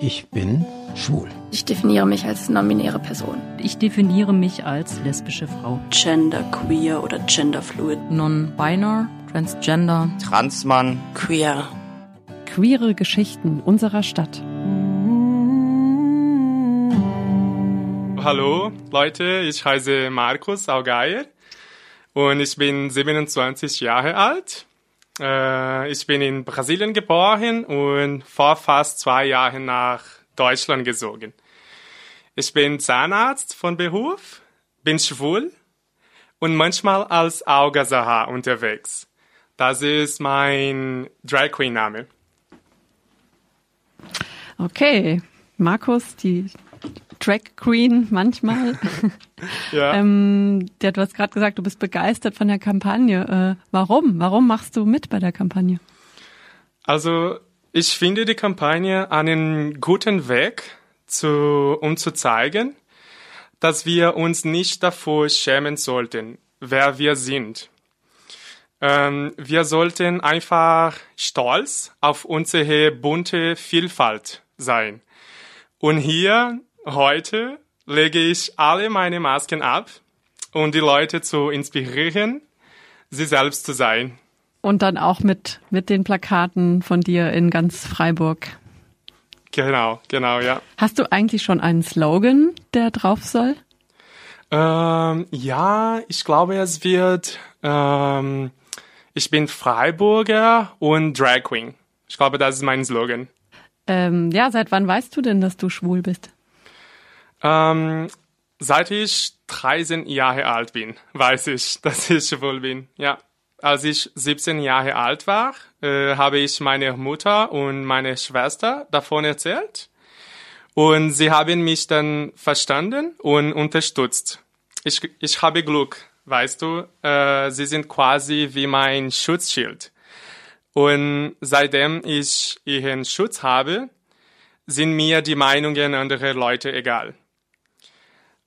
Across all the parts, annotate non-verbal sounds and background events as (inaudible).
Ich bin schwul. Ich definiere mich als non-binäre Person. Ich definiere mich als lesbische Frau. Gender queer oder genderfluid. Non-binary, transgender. Transmann. Queer. Queere Geschichten unserer Stadt. Hallo Leute, ich heiße Markus Augeier und ich bin 27 Jahre alt. Äh, ich bin in Brasilien geboren und vor fast zwei Jahren nach Deutschland gezogen. Ich bin Zahnarzt von Beruf, bin schwul und manchmal als Augasaha unterwegs. Das ist mein Drag Queen Name. Okay, Markus, die Drag Queen manchmal. (laughs) Ja. ähm, ja, du hast gerade gesagt, du bist begeistert von der Kampagne. Äh, warum? Warum machst du mit bei der Kampagne? Also ich finde die Kampagne einen guten Weg, zu, um zu zeigen, dass wir uns nicht davor schämen sollten, wer wir sind. Ähm, wir sollten einfach stolz auf unsere bunte Vielfalt sein. Und hier heute lege ich alle meine Masken ab, um die Leute zu inspirieren, sie selbst zu sein. Und dann auch mit, mit den Plakaten von dir in ganz Freiburg. Genau, genau, ja. Hast du eigentlich schon einen Slogan, der drauf soll? Ähm, ja, ich glaube, es wird, ähm, ich bin Freiburger und Drag Queen. Ich glaube, das ist mein Slogan. Ähm, ja, seit wann weißt du denn, dass du schwul bist? Ähm, seit ich 13 Jahre alt bin, weiß ich, (laughs) dass ich schwul bin. Ja. Als ich 17 Jahre alt war, äh, habe ich meiner Mutter und meiner Schwester davon erzählt. Und sie haben mich dann verstanden und unterstützt. Ich, ich habe Glück, weißt du. Äh, sie sind quasi wie mein Schutzschild. Und seitdem ich ihren Schutz habe, sind mir die Meinungen anderer Leute egal.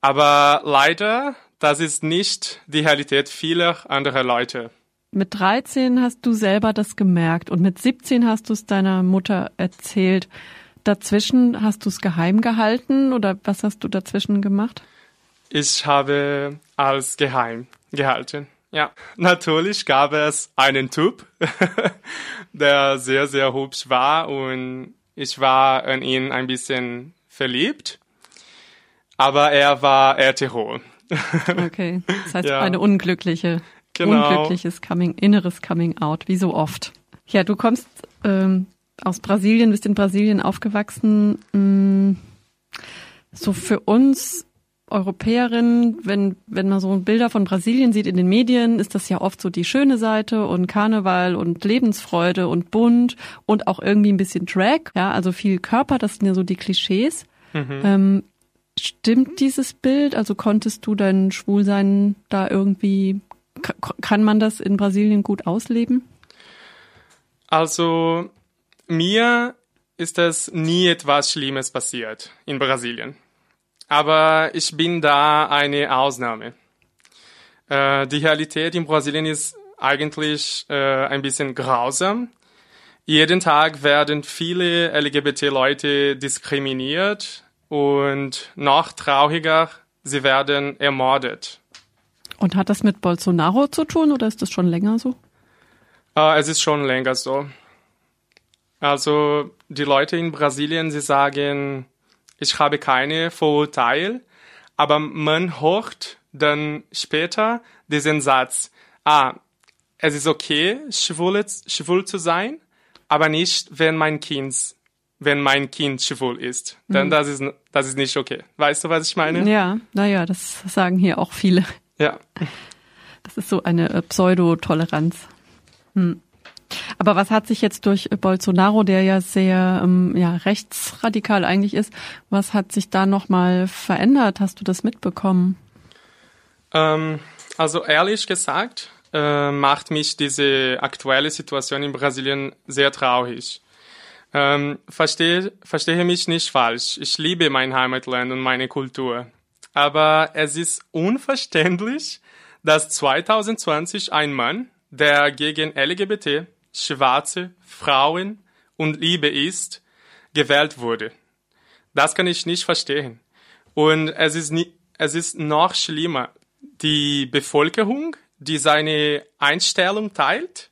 Aber leider, das ist nicht die Realität vieler anderer Leute. Mit 13 hast du selber das gemerkt und mit 17 hast du es deiner Mutter erzählt. Dazwischen hast du es geheim gehalten oder was hast du dazwischen gemacht? Ich habe als geheim gehalten. Ja, natürlich gab es einen Typ, (laughs) der sehr, sehr hübsch war und ich war in ihn ein bisschen verliebt. Aber er war hetero. (laughs) Okay, das heißt Ja. eine unglückliche, Genau. unglückliches Coming, inneres Coming Out, wie so oft. Ja, du kommst ähm, aus Brasilien, bist in Brasilien aufgewachsen. Mh, so für uns Europäerinnen, wenn, wenn man so Bilder von Brasilien sieht in den Medien, ist das ja oft so die schöne Seite und Karneval und Lebensfreude und bunt und auch irgendwie ein bisschen Drag, ja, also viel Körper, das sind ja so die Klischees. Ähm, stimmt dieses Bild? Also konntest du dein Schwulsein da irgendwie, kann man das in Brasilien gut ausleben? Also mir ist es nie etwas Schlimmes passiert in Brasilien. Aber ich bin da eine Ausnahme. Äh, die Realität in Brasilien ist eigentlich äh, ein bisschen grausam. Jeden Tag werden viele LGBT-Leute diskriminiert und noch trauriger, sie werden ermordet. Und hat das mit Bolsonaro zu tun oder ist das schon länger so? Äh, es ist schon länger so. Also die Leute in Brasilien, sie sagen, ich habe keine Vorurteile, aber man hört dann später diesen Satz, ah, es ist okay, schwul, schwul zu sein, aber nicht, wenn mein Kind, wenn mein Kind schwul ist. Dann das ist, das ist nicht okay. Weißt du, was ich meine? Ja, naja, das sagen hier auch viele. Ja. Das ist so eine äh, Pseudotoleranz. Hm. Aber was hat sich jetzt durch Bolsonaro, der ja sehr ähm, ja, rechtsradikal eigentlich ist, was hat sich da nochmal verändert? Hast du das mitbekommen? Ähm, also ehrlich gesagt äh, macht mich diese aktuelle Situation in Brasilien sehr traurig. Ähm, verstehe, verstehe mich nicht falsch. Ich liebe mein Heimatland und meine Kultur. Aber es ist unverständlich, dass 2020 ein Mann, der gegen LGBT, Schwarze, Frauen und Liebe ist, gewählt wurde. Das kann ich nicht verstehen. Und es ist, nie, es ist noch schlimmer. Die Bevölkerung, die seine Einstellung teilt,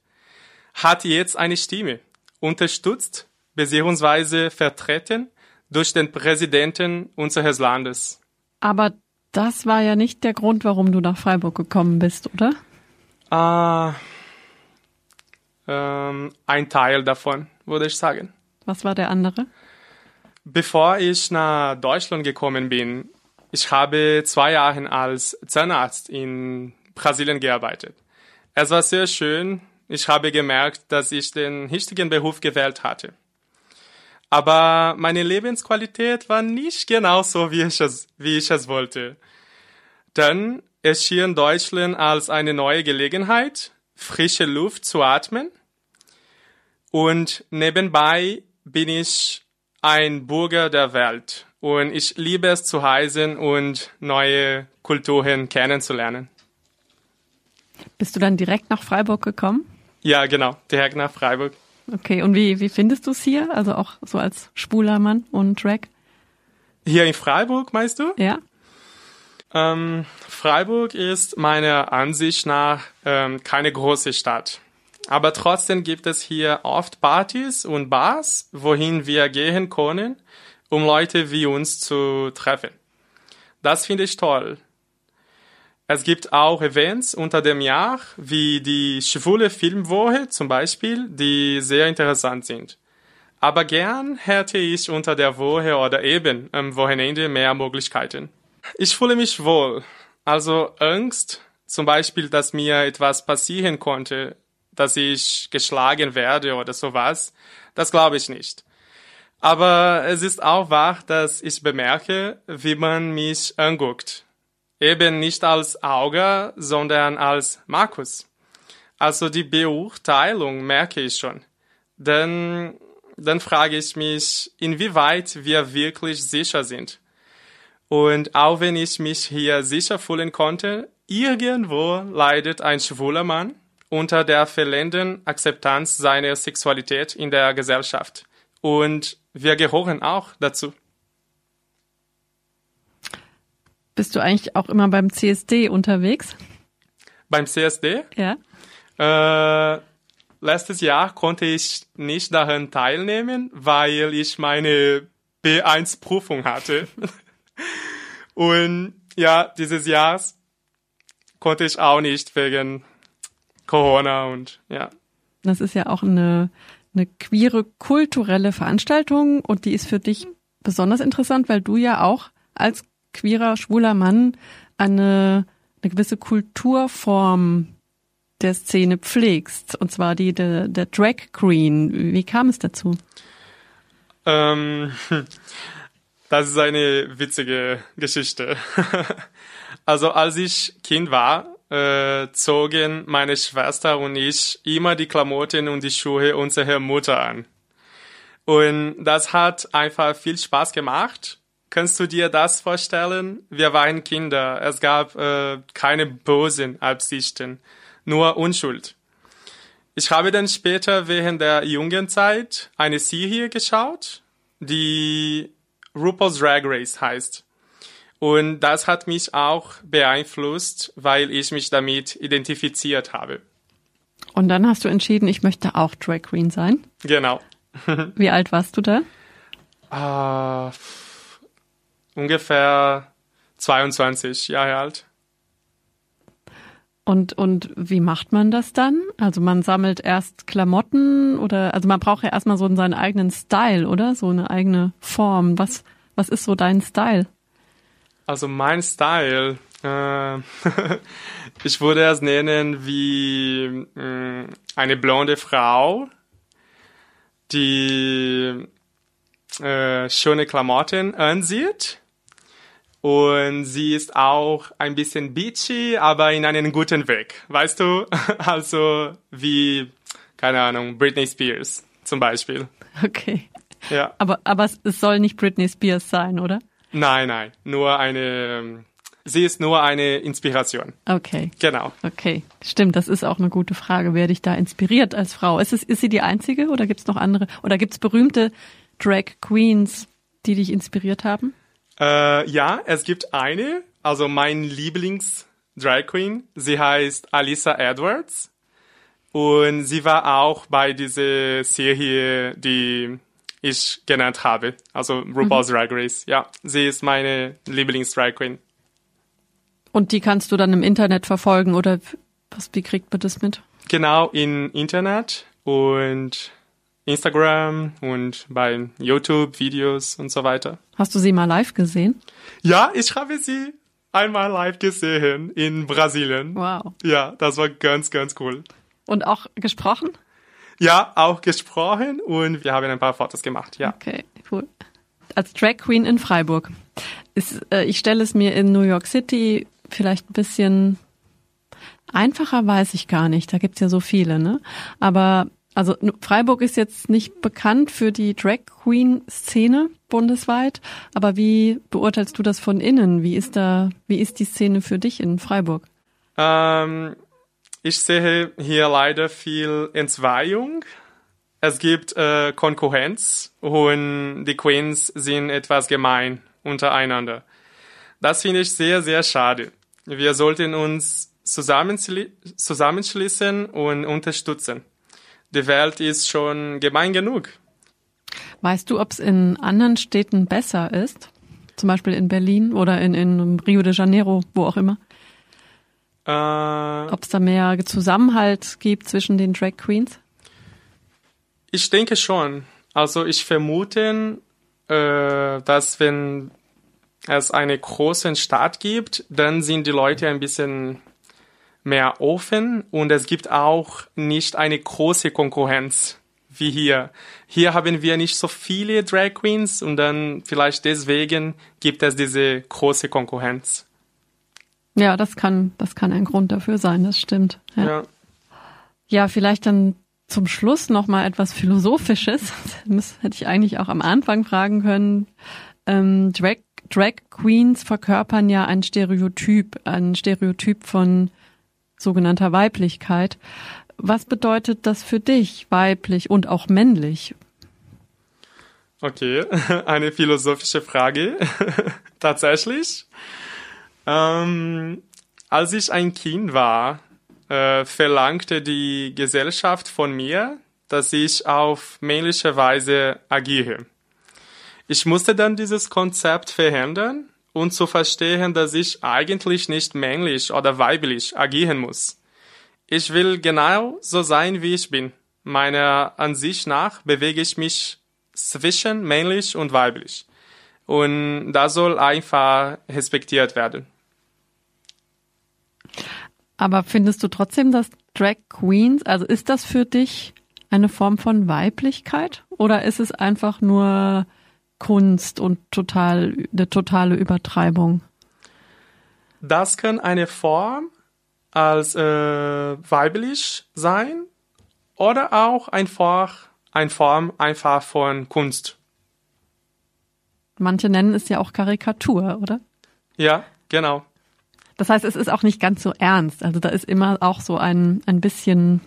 hat jetzt eine Stimme, unterstützt bzw. vertreten durch den Präsidenten unseres Landes. Aber das war ja nicht der Grund, warum du nach Freiburg gekommen bist, oder? Äh, ähm, ein Teil davon, würde ich sagen. Was war der andere? Bevor ich nach Deutschland gekommen bin, ich habe zwei Jahre als Zahnarzt in Brasilien gearbeitet. Es war sehr schön. Ich habe gemerkt, dass ich den richtigen Beruf gewählt hatte. Aber meine Lebensqualität war nicht genau so, wie ich es, wie ich es wollte. Dann erschien Deutschland als eine neue Gelegenheit, frische Luft zu atmen. Und nebenbei bin ich ein Bürger der Welt und ich liebe es zu reisen und neue Kulturen kennenzulernen. Bist du dann direkt nach Freiburg gekommen? Ja, genau, direkt nach Freiburg. Okay, und wie, wie findest du es hier? Also auch so als schwuler Mann und Drag? Hier in Freiburg, meinst du? Ja. Ähm, Freiburg ist meiner Ansicht nach ähm, keine große Stadt. Aber trotzdem gibt es hier oft Partys und Bars, wohin wir gehen können, um Leute wie uns zu treffen. Das finde ich toll. Es gibt auch Events unter dem Jahr, wie die schwule Filmwoche zum Beispiel, die sehr interessant sind. Aber gern hätte ich unter der Woche oder eben am Wochenende mehr Möglichkeiten. Ich fühle mich wohl. Also Angst, zum Beispiel, dass mir etwas passieren konnte, dass ich geschlagen werde oder sowas, das glaube ich nicht. Aber es ist auch wahr, dass ich bemerke, wie man mich anguckt. Eben nicht als Auge, sondern als Markus. Also die Beurteilung merke ich schon. Denn dann frage ich mich, inwieweit wir wirklich sicher sind. Und auch wenn ich mich hier sicher fühlen konnte, irgendwo leidet ein schwuler Mann unter der fehlenden Akzeptanz seiner Sexualität in der Gesellschaft. Und wir gehören auch dazu. Bist du eigentlich auch immer beim CSD unterwegs? Beim CSD? Ja. Äh, letztes Jahr konnte ich nicht daran teilnehmen, weil ich meine B1-Prüfung hatte. (laughs) Und ja, dieses Jahr konnte ich auch nicht wegen Corona und ja. Das ist ja auch eine, eine queere kulturelle Veranstaltung und die ist für dich besonders interessant, weil du ja auch als queerer, schwuler Mann eine, eine gewisse Kulturform der Szene pflegst, und zwar die der, der Drag Queen. Wie kam es dazu? Ähm, (laughs) das ist eine witzige Geschichte. (laughs) also als ich Kind war, äh, zogen meine Schwester und ich immer die Klamotten und die Schuhe unserer Mutter an. Und das hat einfach viel Spaß gemacht. Kannst du dir das vorstellen? Wir waren Kinder. Es gab äh, keine bösen Absichten, nur Unschuld. Ich habe dann später während der Jugendzeit eine Serie geschaut, die RuPaul's Drag Race heißt. Und das hat mich auch beeinflusst, weil ich mich damit identifiziert habe. Und dann hast du entschieden, ich möchte auch Drag Queen sein? Genau. Wie alt warst du da? Uh, ungefähr 22 Jahre alt. Und, und wie macht man das dann? Also man sammelt erst Klamotten oder, also man braucht ja erstmal so seinen eigenen Style, oder? So eine eigene Form. Was, was ist so dein Style? Also mein Style, äh, (laughs) ich würde es nennen wie mh, mm, eine blonde Frau, die äh, schöne Klamotten ansieht. Und sie ist auch ein bisschen beachy, aber in einen guten Weg. Weißt du? (laughs) Also wie, keine Ahnung, Britney Spears zum Beispiel. Okay. Ja. Aber, aber es soll nicht Britney Spears sein, oder? Nein, nein, nur eine, sie ist nur eine Inspiration. Okay. Genau. Okay, stimmt, das ist auch eine gute Frage. Wer dich da inspiriert als Frau? Ist, es, ist sie die einzige oder gibt es noch andere? Oder gibt es berühmte Drag Queens, die dich inspiriert haben? Äh, ja, es gibt eine, also mein Lieblings Drag Queen. Sie heißt Alisa Edwards und sie war auch bei dieser Serie, die ich genannt habe, also RuPaul's mhm. Drag Race. Ja, sie ist meine Lieblings Drag Queen. Und die kannst du dann im Internet verfolgen oder was, wie kriegt man das mit? Genau, im Internet und Instagram und bei YouTube Videos und so weiter. Hast du sie mal live gesehen? Ja, ich habe sie einmal live gesehen in Brasilien. Wow. Ja, das war ganz, ganz cool. Und auch gesprochen? Ja, auch gesprochen und wir haben ein paar Fotos gemacht, ja. Okay, cool. Als Drag Queen in Freiburg. Ist, äh, ich stelle es mir in New York City vielleicht ein bisschen einfacher, weiß ich gar nicht. Da gibt's ja so viele, ne? Aber also Freiburg ist jetzt nicht bekannt für die Drag Queen Szene bundesweit, aber wie beurteilst du das von innen? Wie ist da, wie ist die Szene für dich in Freiburg? Ähm, ich sehe hier leider viel Entzweiung. Es gibt äh, Konkurrenz und die Queens sind etwas gemein untereinander. Das finde ich sehr, sehr schade. Wir sollten uns zusammenschließen und unterstützen. Die Welt ist schon gemein genug. Weißt du, ob es in anderen Städten besser ist? Zum Beispiel in Berlin oder in, in Rio de Janeiro, wo auch immer? Äh, ob es da mehr Zusammenhalt gibt zwischen den Drag Queens? Ich denke schon. Also ich vermute, äh, dass wenn es eine große Stadt gibt, dann sind die Leute ein bisschen mehr offen und es gibt auch nicht eine große Konkurrenz wie hier. Hier haben wir nicht so viele Drag Queens und dann vielleicht deswegen gibt es diese große Konkurrenz. Ja, das kann, das kann ein Grund dafür sein, das stimmt. Ja, ja. ja vielleicht dann zum Schluss noch mal etwas Philosophisches. (laughs) Das hätte ich eigentlich auch am Anfang fragen können. Ähm, Drag, Drag Queens verkörpern ja ein Stereotyp, ein Stereotyp von sogenannter Weiblichkeit. Was bedeutet das für dich, weiblich und auch männlich? Okay, (laughs) eine philosophische Frage. (laughs) Tatsächlich. Ähm, als ich ein Kind war, äh, verlangte die Gesellschaft von mir, dass ich auf männliche Weise agiere. Ich musste dann dieses Konzept verändern und zu verstehen, dass ich eigentlich nicht männlich oder weiblich agieren muss. Ich will genau so sein, wie ich bin. Meiner Ansicht nach bewege ich mich zwischen männlich und weiblich. Und das soll einfach respektiert werden. Aber findest du trotzdem, dass Drag Queens, also ist das für dich eine Form von Weiblichkeit oder ist es einfach nur Kunst und total, eine totale Übertreibung? Das kann eine Form als äh, weiblich sein oder auch einfach eine Form einfach von Kunst. Manche nennen es ja auch Karikatur, oder? Ja, genau. Das heißt, es ist auch nicht ganz so ernst. Also da ist immer auch so ein, ein bisschen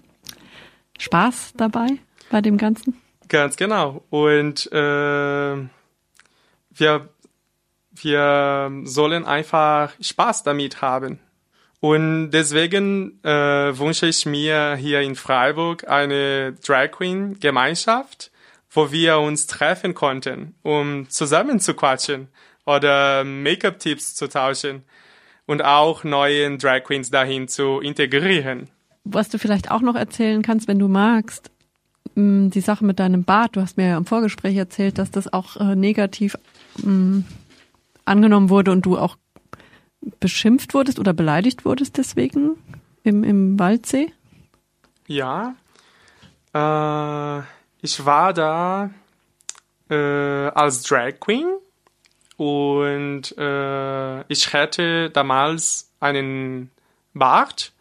Spaß dabei bei dem Ganzen. Ganz genau. Und äh, wir, wir sollen einfach Spaß damit haben. Und deswegen äh, wünsche ich mir hier in Freiburg eine Drag Queen Gemeinschaft, wo wir uns treffen konnten, um zusammen zu quatschen oder Make-up-Tipps zu tauschen und auch neue Drag Queens dahin zu integrieren. Was du vielleicht auch noch erzählen kannst, wenn du magst, mm, die Sache mit deinem Bart. Du hast mir ja im Vorgespräch erzählt, dass das auch äh, negativ mh, angenommen wurde und du auch beschimpft wurdest oder beleidigt wurdest deswegen im, im Waldsee? Ja, äh, ich war da äh, als Drag Queen und äh, ich hatte damals einen Bart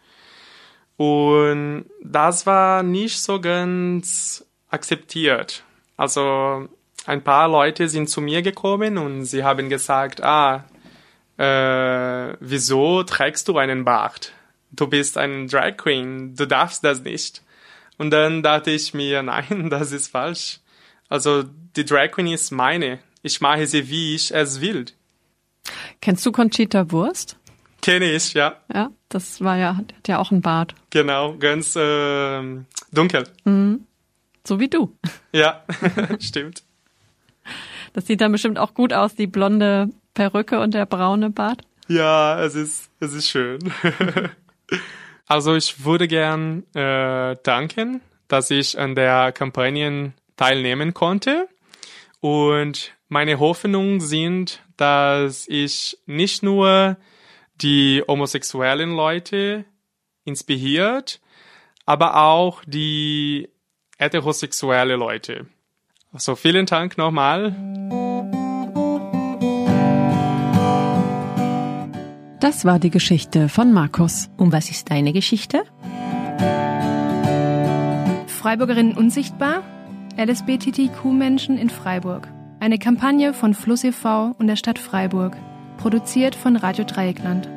und das war nicht so ganz akzeptiert. Also ein paar Leute sind zu mir gekommen und sie haben gesagt, ah, äh, wieso trägst du einen Bart? Du bist ein Drag Queen, du darfst das nicht. Und dann dachte ich mir, (laughs) nein, das ist falsch. Also die Drag Queen ist meine. ich mache sie, wie ich es will. Kennst du Conchita Wurst? Kenne ich, ja. Ja, das war ja, hat ja auch einen Bart. Genau, ganz äh, dunkel. So wie du. Ja, (laughs) (laughs) stimmt. Das sieht dann bestimmt auch gut aus, die blonde Perücke und der braune Bart. Ja, es ist, es ist schön. (laughs) also ich würde gern äh, danken, dass ich an der Kampagne teilnehmen konnte. Und meine Hoffnungen sind, dass ich nicht nur die homosexuellen Leute inspiriert, aber auch die heterosexuelle Leute. Also vielen Dank nochmal. Das war die Geschichte von Markus. Und was ist deine Geschichte? Freiburgerinnen unsichtbar? LSBTTQ-Menschen in Freiburg. Eine Kampagne von Fluss e.V. und der Stadt Freiburg. Produziert von Radio Dreieckland.